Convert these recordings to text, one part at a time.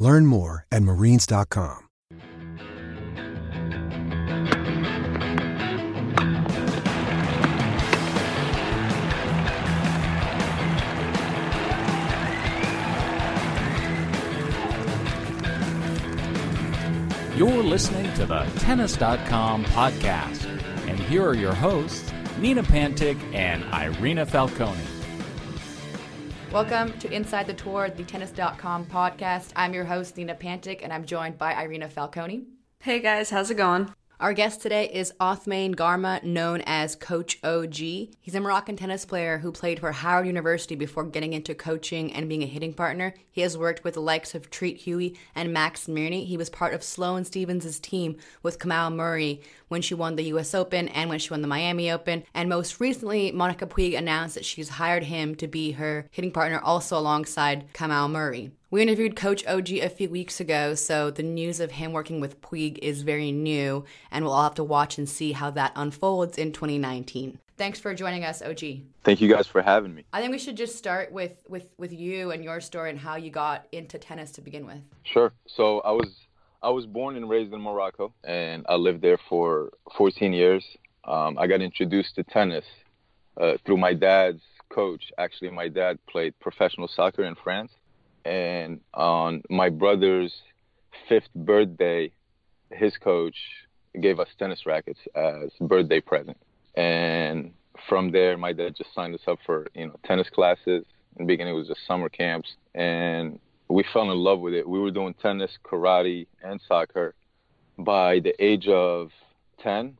Learn more at marines.com. You're listening to the Tennis.com podcast. And here are your hosts, Nina Pantic and Irina Falcone. Welcome to Inside the Tour, the Tennis.com podcast. I'm your host, Nina Pantic, and I'm joined by Irina Falcone. Hey guys, how's it going? Our guest today is Othmane Garma, known as Coach OG. He's a Moroccan tennis player who played for Howard University before getting into coaching and being a hitting partner. He has worked with the likes of Treat Huey and Max Mirnyi. He was part of Sloane Stevens' team with Kamau Murray when she won the US Open and when she won the Miami Open. And most recently, Monica Puig announced that she's hired him to be her hitting partner also alongside Kamau Murray. We interviewed Coach OG a few weeks ago, so the news of him working with Puig is very new, and we'll all have to watch and see how that unfolds in 2019. Thanks for joining us, OG. Thank you guys for having me. I think we should just start with, with, with you and your story and how you got into tennis to begin with. Sure. So I was I was born and raised in Morocco, and I lived there for 14 years. Um, I got introduced to tennis uh, through my dad's coach. Actually, my dad played professional soccer in France and on my brother's fifth birthday, his coach gave us tennis rackets as birthday present. And from there, my dad just signed us up for you know tennis classes. In the beginning, it was just summer camps, and we fell in love with it. We were doing tennis, karate, and soccer. By the age of ten,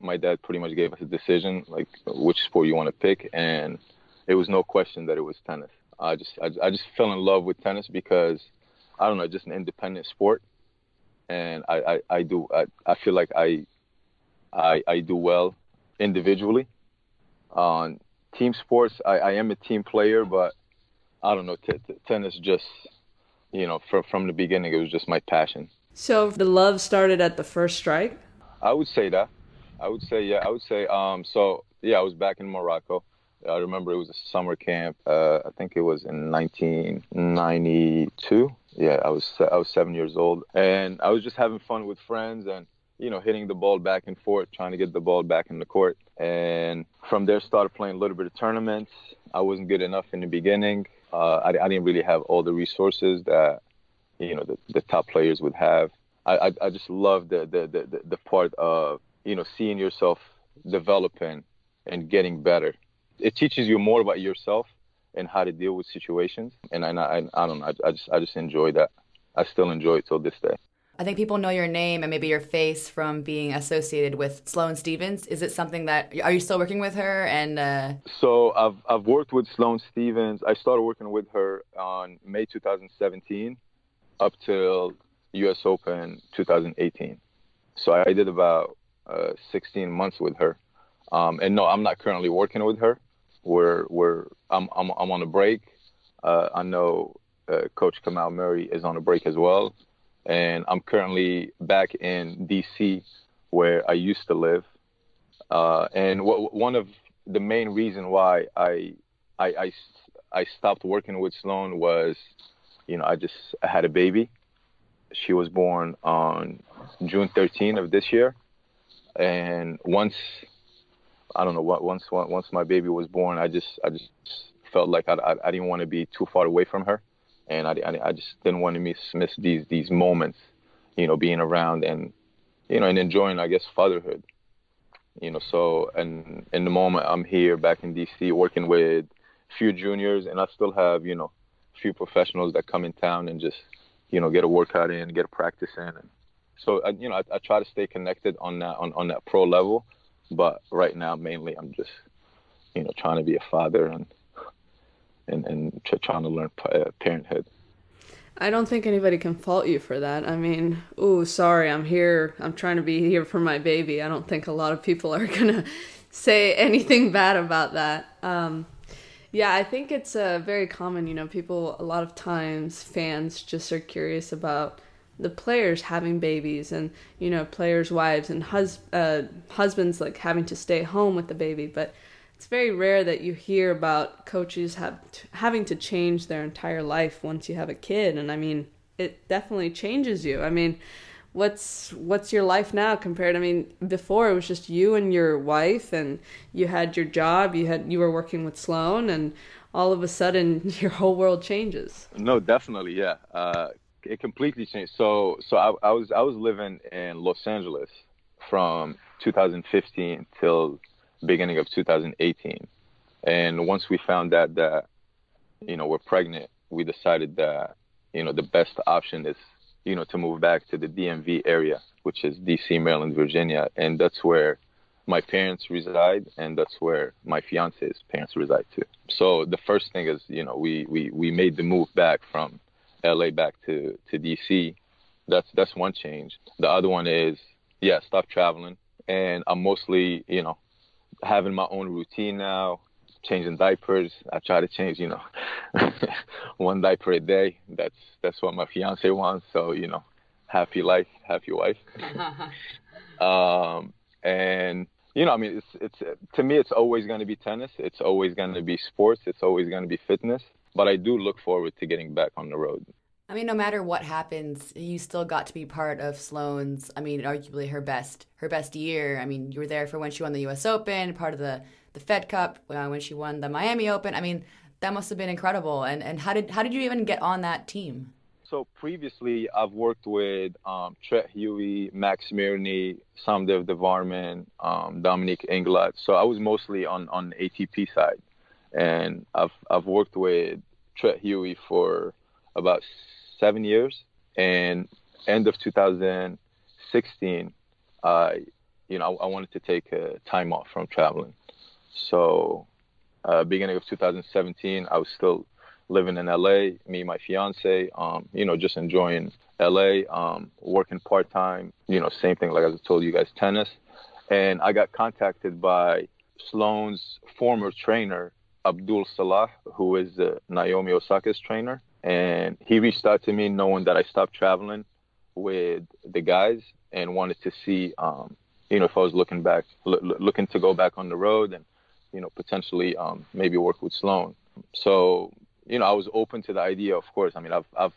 my dad pretty much gave us a decision like which sport you want to pick, and it was no question that it was tennis. I just I, I just fell in love with tennis because I don't know, just an independent sport, and I I, I do I, I feel like I I I do well individually. On team sports, I, I am a team player, but I don't know, t- t- tennis just you know from from the beginning it was just my passion. So the love started at the first strike. I would say that. I would say yeah. I would say um. So yeah, I was back in Morocco. I remember it was a summer camp. Uh, I think it was in 1992. Yeah, I was I was seven years old, and I was just having fun with friends and you know hitting the ball back and forth, trying to get the ball back in the court. And from there, started playing a little bit of tournaments. I wasn't good enough in the beginning. Uh, I, I, didn't really have all the resources that you know the, the top players would have. I, I, I just love the, the the the part of you know seeing yourself developing and getting better it teaches you more about yourself and how to deal with situations. And I, I, I don't know, I, I just, I just enjoy that. I still enjoy it till this day. I think people know your name and maybe your face from being associated with Sloane Stevens. Is it something that are you still working with her? And uh... so I've I've worked with Sloane Stevens. I started working with her on May 2017 up till U.S. Open 2018. So I did about uh, 16 months with her. Um, and no, I'm not currently working with her. We're we're I'm I'm, I'm on a break. Uh, I know uh, Coach Kamau Murray is on a break as well, and I'm currently back in DC, where I used to live. Uh, and w- one of the main reason why I, I I I stopped working with Sloane was, you know, I just I had a baby. She was born on June 13 of this year, and once I don't know what once once my baby was born, I just I just felt like I I, I didn't want to be too far away from her, and I, I, I just didn't want to miss miss these these moments, you know, being around and you know and enjoying I guess fatherhood, you know. So and in the moment I'm here back in DC working with a few juniors, and I still have you know few professionals that come in town and just you know get a workout in, get a practice in, and so you know I, I try to stay connected on that on, on that pro level but right now, mainly, I'm just, you know, trying to be a father and and and trying to learn uh, parenthood. I don't think anybody can fault you for that. I mean, oh, sorry, I'm here. I'm trying to be here for my baby. I don't think a lot of people are to say anything bad about that. Um, yeah, I think it's uh, very common. You know, people, a lot of times, fans just are curious about the players having babies and, you know, players' wives and hus- uh, husbands like having to stay home with the baby. But it's very rare that you hear about coaches have t- having to change their entire life once you have a kid. And i mean it definitely changes you. I mean what's what's your life now compared i mean before it was just you and your wife and you had your job you had you were working with sloane and all of a sudden your whole world changes. No definitely yeah. Uh, it completely changed so so I, I was i was living in los angeles from 2015 till beginning of 2018. And once we found out that, you know, we're pregnant, we decided that, you know, the best option is, you know, to move back to the DMV area, which is DC, Maryland, Virginia. And that's where my parents reside and that's where my fiance's parents reside too. So the first thing is, you know, we, we, we made the move back from LA back to, to DC. That's, that's one change. The other one is, yeah, stop traveling. And I'm mostly, you know, having my own routine now, changing diapers. I try to change, you know, one diaper a day. That's that's what my fiance wants. So you know, happy life, happy wife. um, and you know, I mean, it's it's to me, it's always going to be tennis. It's always going to be sports. It's always going to be fitness. But I do look forward to getting back on the road. I mean, no matter what happens, you still got to be part of Sloane's. I mean, arguably her best her best year. I mean, you were there for when she won the U.S. Open, part of the the Fed Cup uh, when she won the Miami Open. I mean, that must have been incredible. And and how did how did you even get on that team? So previously, I've worked with um, Treat Huey, Max Mirnyi, Somdev Devvarman, um, Dominic Inglot. So I was mostly on on ATP side, and I've I've worked with Treat Huey for about seven years. And end of 2016, I, you know, I wanted to take a time off from traveling. So, uh, beginning of 2017, I was still living in LA. Me, and my fiance, um, you know, just enjoying LA, um, working part time. You know, same thing like I told you guys, tennis. And I got contacted by Sloane's former trainer, Abdul Sillah, who is uh, Naomi Osaka's trainer and he reached out to me knowing that I stopped traveling with the guys and wanted to see, um, you know, if I was looking back, l- looking to go back on the road and, you know, potentially um, maybe work with Sloane. So, you know, I was open to the idea. Of course, I mean, I've I've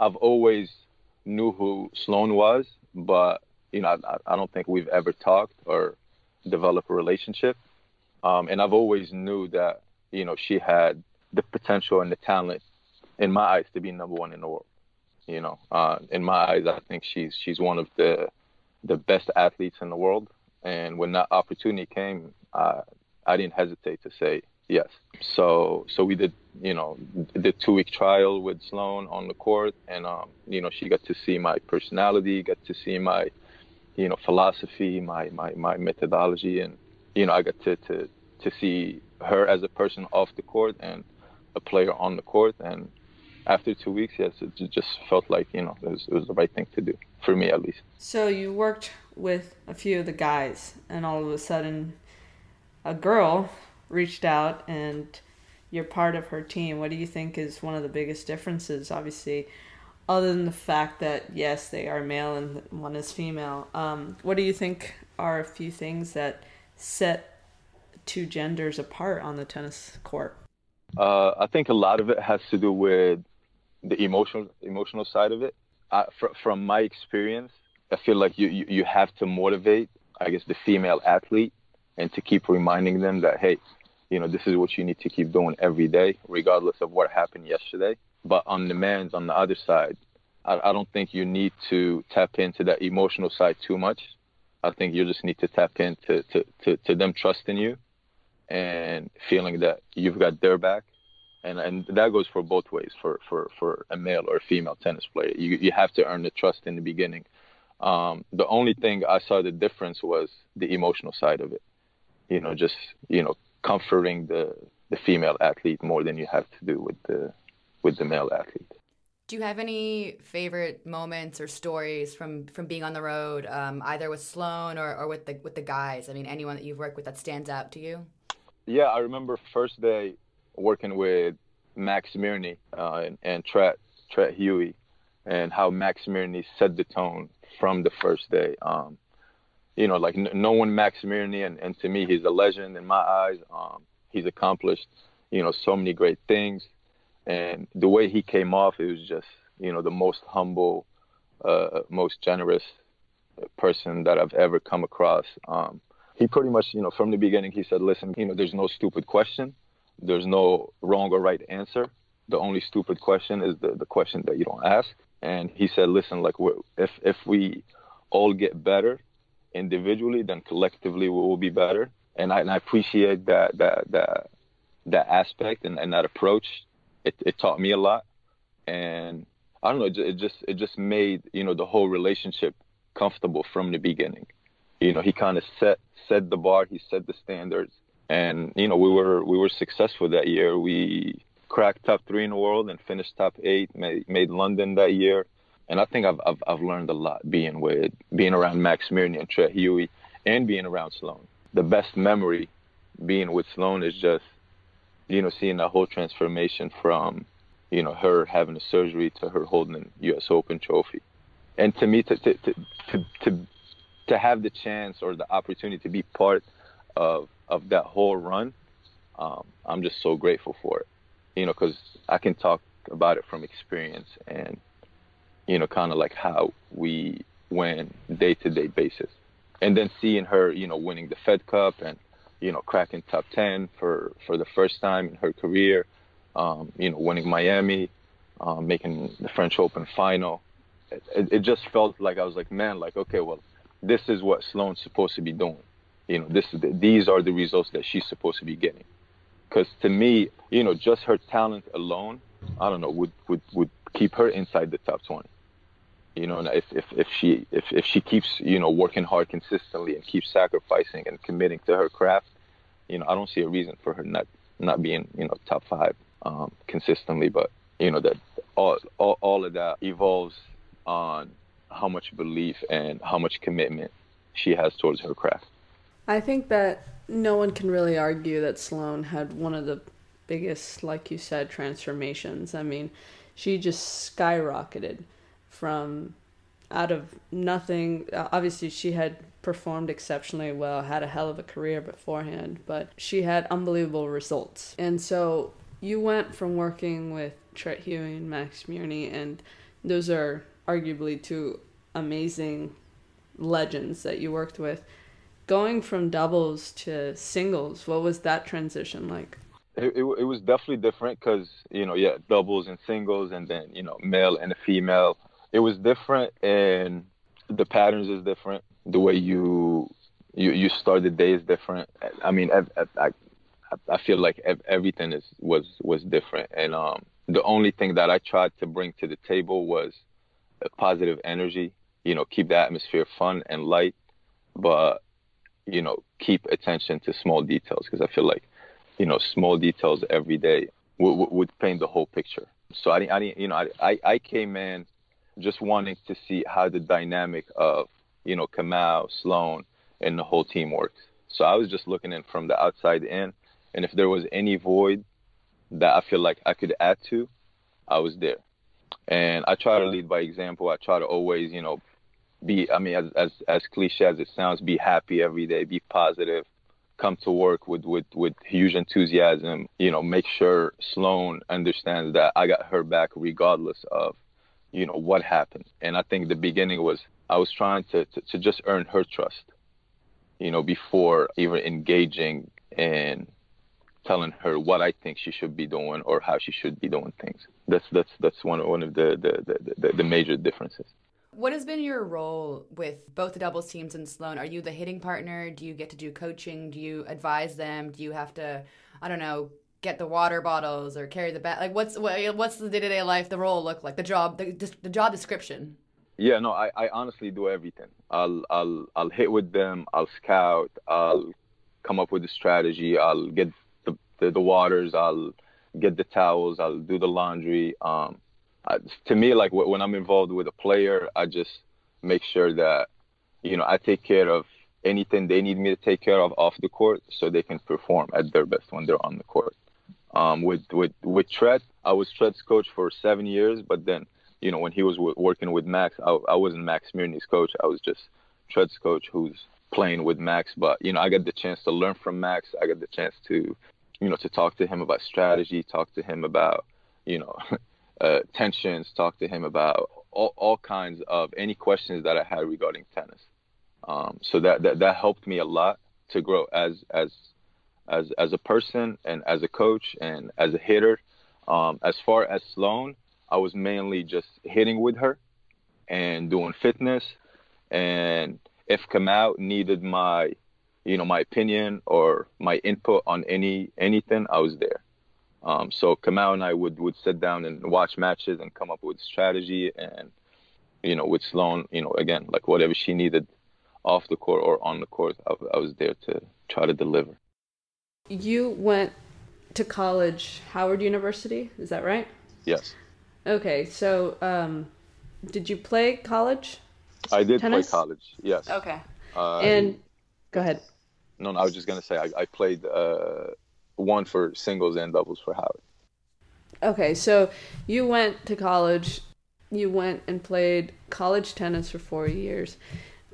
I've always knew who Sloane was, but you know, I, I don't think we've ever talked or developed a relationship. Um, and I've always knew that you know she had the potential and the talent in my eyes, to be number one in the world. You know, uh, in my eyes, I think she's she's one of the the best athletes in the world. And when that opportunity came, uh, I didn't hesitate to say yes. So so we did, you know, the two week trial with Sloane on the court, and um, you know, she got to see my personality, got to see my, you know, philosophy, my my my methodology, and you know, I got to to to see her as a person off the court and a player on the court, and after two weeks, yes, it just felt like you know it was, it was the right thing to do for me at least. So you worked with a few of the guys, and all of a sudden, a girl reached out, and you're part of her team. What do you think is one of the biggest differences? Obviously, other than the fact that yes, they are male and one is female. Um, what do you think are a few things that set two genders apart on the tennis court? Uh, I think a lot of it has to do with the emotional emotional side of it. I, fr- from my experience, I feel like you, you you have to motivate, I guess, the female athlete, and to keep reminding them that hey, you know, this is what you need to keep doing every day, regardless of what happened yesterday. But on the man's on the other side, I, I don't think you need to tap into that emotional side too much. I think you just need to tap into to, to, to them trusting you and feeling that you've got their back and and that goes for both ways for for for a male or a female tennis player you you have to earn the trust in the beginning um, the only thing i saw the difference was the emotional side of it you know just you know comforting the the female athlete more than you have to do with the with the male athlete Do you have any favorite moments or stories from from being on the road, um, either with Sloane or, or with the with the guys? I mean, anyone that you've worked with that stands out to you? Yeah, I remember first day working with Max Mirnyi uh, and, and Treat Treat Huey, and how Max Mirnyi set the tone from the first day. Um, you know, like n- knowing Max Mirnyi, and, and to me, he's a legend in my eyes. Um, he's accomplished, you know, so many great things, and the way he came off, it was just, you know, the most humble, uh, most generous person that I've ever come across. Um, he pretty much, you know, from the beginning, he said, listen, you know, there's no stupid question. There's no wrong or right answer. The only stupid question is the, the question that you don't ask. And he said, listen, like if, if we all get better individually, then collectively we will be better. And I, and I appreciate that, that, that, that aspect and, and that approach. It, it taught me a lot. And I don't know, it just, it just made, you know, the whole relationship comfortable from the beginning. You know, he kind of set, set the bar, he set the standards and you know we were we were successful that year. We cracked top three in the world and finished top eight. Made, made London that year, and I think I've, I've I've learned a lot being with being around Max Mirnyi and Treat Huey, and being around Sloane. The best memory being with Sloane is just you know seeing that whole transformation from you know her having a surgery to her holding an U.S. Open trophy, and to me to to to to, to, to have the chance or the opportunity to be part of of that whole run, um, I'm just so grateful for it. You know, because I can talk about it from experience and you know, kind of like how we win day to day basis, and then seeing her, you know, winning the Fed Cup and you know, cracking top ten for for the first time in her career, um, you know, winning Miami, um, making the French Open final. It, it, just felt like I was like, man, like okay, well, this is what Sloane's supposed to be doing you know, this these are the results that she's supposed to be getting. Because to me, you know, just her talent alone, I don't know, would would would keep her inside the top 20. You know, if if if she if if she keeps you know working hard consistently and keeps sacrificing and committing to her craft, you know, I don't see a reason for her not not being you know top five um, consistently. But you know that all, all all of that evolves on how much belief and how much commitment she has towards her craft. I think that no one can really argue that Sloane had one of the biggest, like you said, transformations. I mean, she just skyrocketed from out of nothing. Uh, obviously, she had performed exceptionally well, had a hell of a career beforehand, but she had unbelievable results. And so you went from working with Treat Huey and Max Mirnyi, and those are arguably two amazing legends that you worked with going from doubles to singles, what was that transition like? It, it, it was definitely different because, you know, yeah, doubles and singles and then, you know, male and a female. It was different and the patterns is different. The way you you, you start the day is different. I mean, I, I, I feel like everything is was was different. And um, the only thing that I tried to bring to the table was positive energy. You know, keep the atmosphere fun and light, but you know, keep attention to small details because I feel like, you know, small details every day would, would paint the whole picture. So I, I didn't, you know, I, I came in just wanting to see how the dynamic of, you know, Kamau, Sloane, and the whole team works. So I was just looking in from the outside in, and if there was any void that I feel like I could add to, I was there. And I try to lead by example. I try to always, you know, be i mean as as as cliche as it sounds be happy every day be positive come to work with with with huge enthusiasm you know make sure sloane understands that i got her back regardless of you know what happened. And i think the beginning was i was trying to to, to just earn her trust you know before even engaging in telling her what i think she should be doing or how she should be doing things. That's that's that's one one of the the, the, the major differences what has been your role with both the doubles teams and Sloane? Are you the hitting partner? Do you get to do coaching? Do you advise them? Do you have to, I don't know, get the water bottles or carry the bat? Like, what's what, what's the day to day life, the role look like, the job, the, the job description? Yeah, no, I, I honestly do everything. I'll I'll I'll hit with them. I'll scout. I'll come up with a strategy. I'll get the, the, the waters. I'll get the towels. I'll do the laundry. Um, I, to me, like when I'm involved with a player, I just make sure that you know I take care of anything they need me to take care of off the court, so they can perform at their best when they're on the court. Um, with with with Treat, I was Treat's coach for seven years, but then you know when he was w- working with Max, I, I wasn't Max Mirnyi's coach. I was just Treat's coach, who's playing with Max. But you know, I got the chance to learn from Max. I got the chance to, you know, to talk to him about strategy, talk to him about, you know, uh, tensions, talk to him about all, all kinds of any questions that I had regarding tennis. Um, so that, that that helped me a lot to grow as as as as a person and as a coach and as a hitter. Um, as far as Sloane, I was mainly just hitting with her and doing fitness. And if Kamau needed my, you know, my opinion or my input on any anything, I was there. Um, so Kamau and I would would sit down and watch matches and come up with strategy and, you know, with Sloane, you know, again, like whatever she needed off the court or on the court, I, I was there to try to deliver. You went to college, Howard University, is that right? Yes. Okay, so um, did you play college? I did Tennis? play college. Yes. Okay. Uh, and go ahead. no, no, I was just gonna say I, I played uh, one for singles and doubles for Howard. Okay, so you went to college. You went and played college tennis for four years.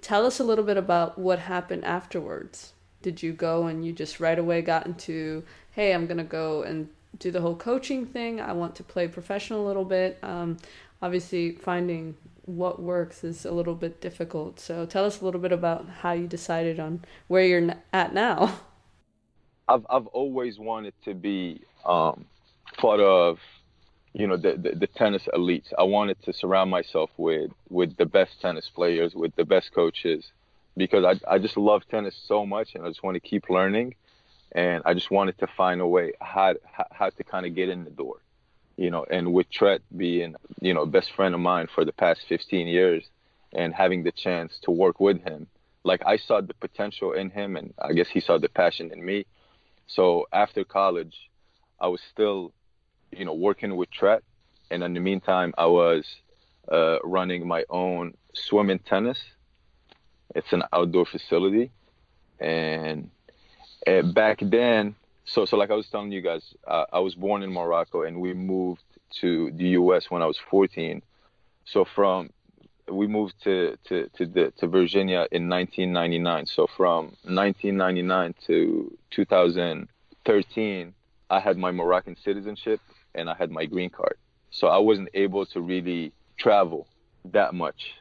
Tell us a little bit about what happened afterwards. Did you go and you just right away got into, hey, I'm going to go and do the whole coaching thing? I want to play professional a little bit. Um, obviously, finding what works is a little bit difficult. So tell us a little bit about how you decided on where you're at now. I've I've always wanted to be um, part of, you know, the, the the tennis elites. I wanted to surround myself with with the best tennis players, with the best coaches, because I I just love tennis so much, and I just want to keep learning, and I just wanted to find a way how how, to kind of get in the door, you know. And with Treat being you know best friend of mine for the past 15 years, and having the chance to work with him, like I saw the potential in him, and I guess he saw the passion in me. So after college, I was still, you know, working with Treat, and in the meantime, I was uh, running my own swim and tennis. It's an outdoor facility, and, and back then, so so like I was telling you guys, uh, I was born in Morocco, and we moved to the U.S. when I was 14. So from we moved to to to, the, to Virginia in 1999. So from 1999 to 2013, I had my Moroccan citizenship and I had my green card. So I wasn't able to really travel that much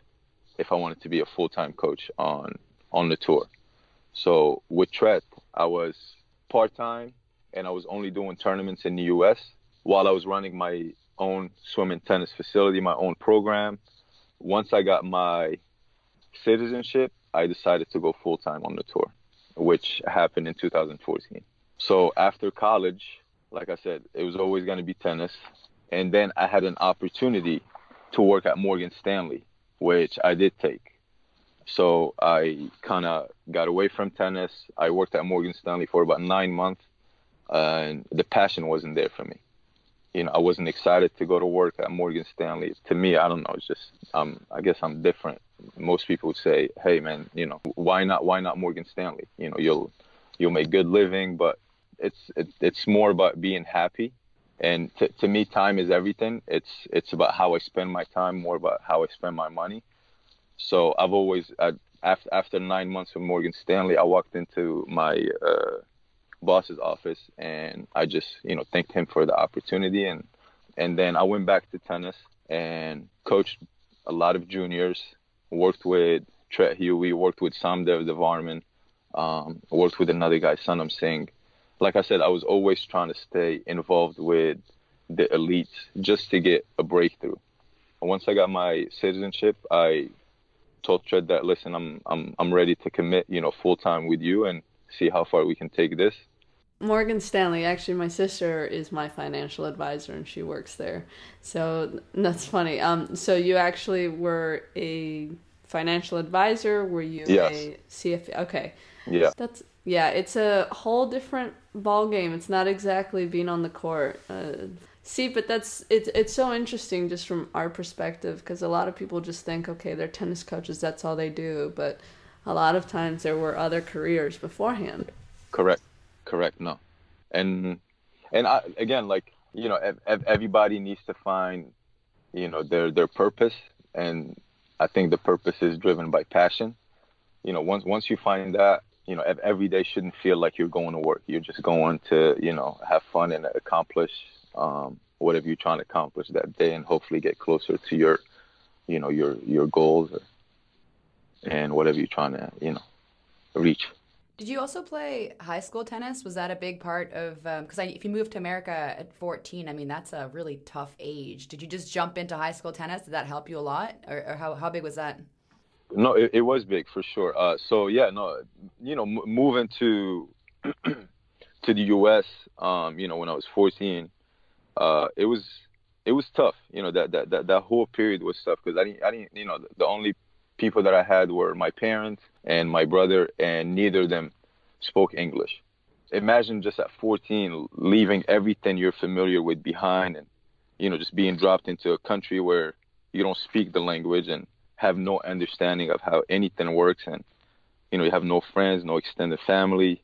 if I wanted to be a full-time coach on on the tour. So with Treat, I was part-time and I was only doing tournaments in the US while I was running my own swim and tennis facility, my own program. Once I got my citizenship, I decided to go full-time on the tour, which happened in 2014. So after college, like I said, it was always going to be tennis. And then I had an opportunity to work at Morgan Stanley, which I did take. So I kind of got away from tennis. I worked at Morgan Stanley for about nine months, and the passion wasn't there for me. You know, I wasn't excited to go to work at Morgan Stanley. To me, I don't know. It's just, um, I guess I'm different. Most people would say, "Hey, man, you know, why not? Why not Morgan Stanley? You know, you'll you'll make good living, but it's it, it's more about being happy and to, to me time is everything it's it's about how i spend my time more about how i spend my money so i've always I, after after nine months with morgan stanley i walked into my uh, boss's office and i just you know thanked him for the opportunity and and then i went back to tennis and coached a lot of juniors worked with Treat Huey, worked with Somdev Devvarman, um, worked with another guy, Sanam Singh like I said, I was always trying to stay involved with the elites just to get a breakthrough. Once I got my citizenship, I told Treat that listen, I'm I'm I'm ready to commit, you know, full time with you and see how far we can take this. Morgan Stanley, actually, my sister is my financial advisor and she works there. So that's funny. Um, so you actually were a financial advisor? Were you Yes. a CFP? Okay. Yeah. That's yeah, it's a whole different ball game. It's not exactly being on the court. Uh, See, but that's it's it's so interesting just from our perspective because a lot of people just think, okay, they're tennis coaches, that's all they do, but a lot of times there were other careers beforehand. Correct, correct. No, and and I, again, like you know, ev- everybody needs to find, you know, their their purpose, and I think the purpose is driven by passion. You know, once once you find that, you know, every day shouldn't feel like you're going to work. You're just going to, you know, have fun and accomplish um, whatever you're trying to accomplish that day, and hopefully get closer to your, you know, your your goals or, and whatever you're trying to, you know, reach. Did you also play high school tennis? Was that a big part of? Because um, if you moved to America at 14, I mean that's a really tough age. Did you just jump into high school tennis? Did that help you a lot, or, or how how big was that? No, it, it was big for sure. Uh, so yeah, no, you know, m- moving to to the U.S. Um, you know, when I was 14, uh, it was it was tough. You know, that that that, that whole period was tough because I didn't I didn't you know the, the only people that I had were my parents and my brother, and neither of them spoke English. Imagine just at 14 leaving everything you're familiar with behind and, you know, just being dropped into a country where you don't speak the language and have no understanding of how anything works. And, you know, you have no friends, no extended family.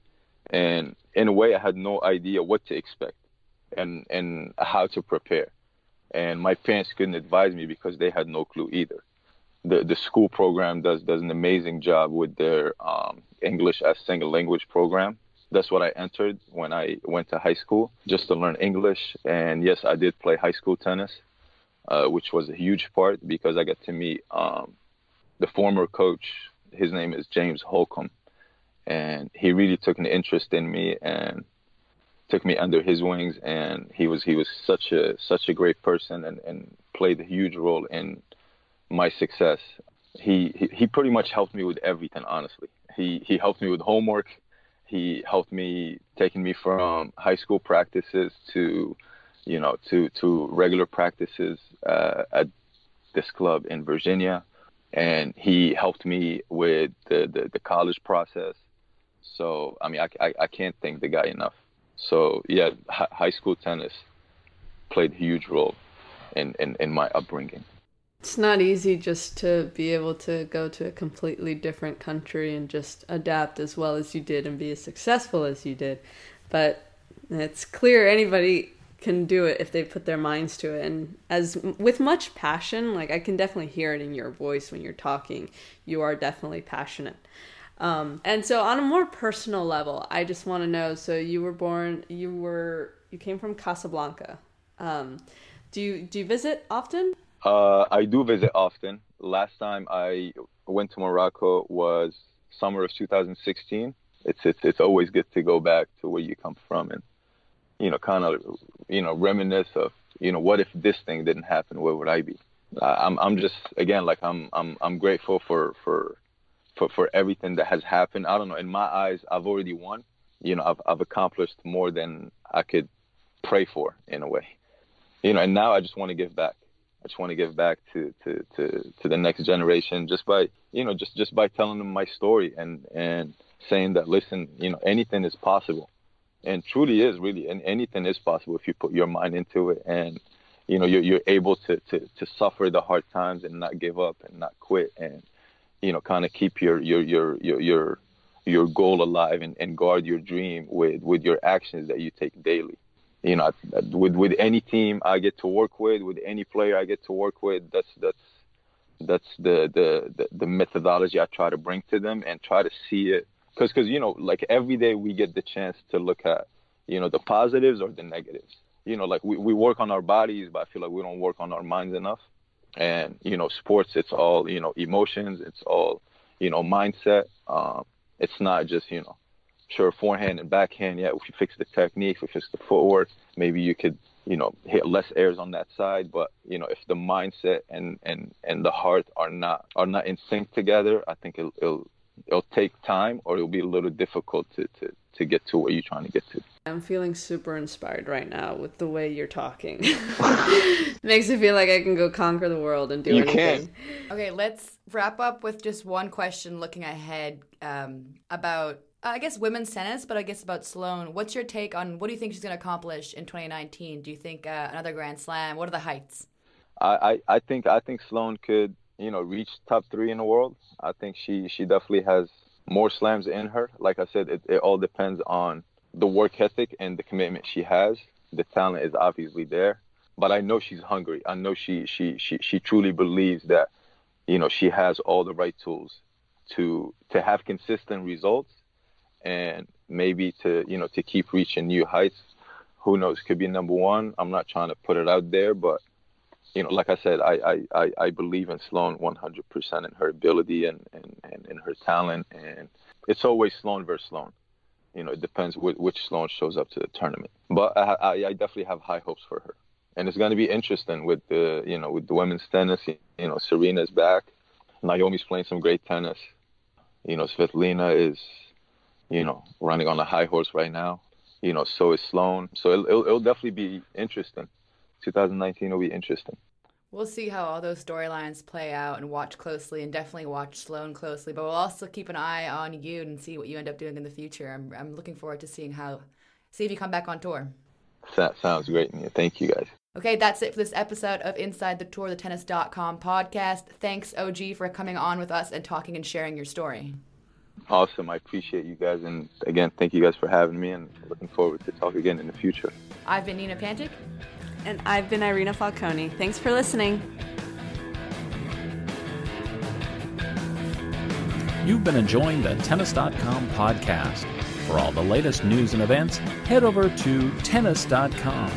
And in a way, I had no idea what to expect and, and how to prepare. And my parents couldn't advise me because they had no clue either the the school program does does an amazing job with their um, English as single language program. That's what I entered when I went to high school, just to learn English. And yes, I did play high school tennis, uh, which was a huge part because I got to meet um, the former coach. His name is James Holcomb, and he really took an interest in me and took me under his wings. And he was he was such a such a great person and, and played a huge role in my success. He, he, he pretty much helped me with everything. Honestly, he he helped me with homework. He helped me taking me from high school practices to, you know, to to regular practices uh, at this club in Virginia, and he helped me with the the, the college process. So I mean, I, I, I can't thank the guy enough. So yeah, high school tennis played a huge role in, in, in my upbringing. It's not easy just to be able to go to a completely different country and just adapt as well as you did and be as successful as you did. But it's clear anybody can do it if they put their minds to it. And as with much passion like i can definitely hear it in your voice when you're talking. You are definitely passionate. Um, and so on a more personal level i just want to know so you were born you were you came from casablanca. Um, do you do you visit often uh, I do visit often. Last time I went to Morocco was summer of 2016. It's it's it's always good to go back to where you come from and you know kind of you know reminisce of you know what if this thing didn't happen where would I be? I'm I'm just again like I'm I'm I'm grateful for for for for everything that has happened. I don't know. In my eyes, I've already won. You know, I've I've accomplished more than I could pray for in a way. You know, and now I just want to give back. I just want to give back to, to, to, to the next generation just by, you know, just, just by telling them my story and, and saying that, listen, you know, anything is possible. And truly is really, and anything is possible if you put your mind into it and, you know, you're, you're able to, to, to suffer the hard times and not give up and not quit and, you know, kind of keep your, your, your, your, your, your goal alive and, and guard your dream with, with your actions that you take daily you know, with with any team I get to work with, with any player I get to work with, that's that's that's the the the, the methodology I try to bring to them and try to see it because because you know like every day we get the chance to look at you know the positives or the negatives. You know, like we, we work on our bodies, but I feel like we don't work on our minds enough. And you know, sports, it's all you know, emotions, it's all you know, mindset. Um, it's not just you know sure forehand and backhand yeah if you fix the technique if you fix the footwork maybe you could you know hit less airs on that side. But you know if the mindset and and and the heart are not are not in sync together i think it'll it'll, it'll take time or it'll be a little difficult to to to get to where you're trying to get to. I'm feeling super inspired right now with the way you're talking. Makes me feel like i can go conquer the world and do you anything. can. okay let's wrap up with just one question looking ahead um, about I guess women's tennis, but I guess about Sloane. What's your take on what do you think she's going to accomplish in 2019? Do you think uh, another Grand Slam? What are the heights? I, I, I think I think Sloane could you know reach top three in the world. I think she she definitely has more slams in her. Like I said, it, it all depends on the work ethic and the commitment she has. The talent is obviously there, but I know she's hungry. I know she she she she truly believes that you know she has all the right tools to to have consistent results and maybe to you know to keep reaching new heights. Who knows? Could be number one. I'm not trying to put it out there, but you know, like I said, I I, I believe in Sloane 100% in her ability and, and, and in her talent, and it's always Sloane versus Sloane. You know, it depends which, which Sloane shows up to the tournament. But I, I, I definitely have high hopes for her, and it's going to be interesting with the you know with the women's tennis. You know, Serena's back, Naomi's playing some great tennis. You know, Svitolina is you know, running on a high horse right now. You know, so is Sloane. So it'll, it'll, it'll definitely be interesting. 2019 will be interesting. We'll see how all those storylines play out and watch closely and definitely watch Sloane closely. But we'll also keep an eye on you and see what you end up doing in the future. I'm, I'm looking forward to seeing how, see if you come back on tour. That sounds great, Mia. Thank you guys. Okay, that's it for this episode of Inside the Tour, the tennis.com podcast. Thanks, OG, for coming on with us and talking and sharing your story. Awesome. I appreciate you guys. And again, thank you guys for having me and looking forward to talk again in the future. I've been Nina Pantic. And I've been Irina Falcone. Thanks for listening. You've been enjoying the Tennis.com podcast. For all the latest news and events, head over to Tennis.com.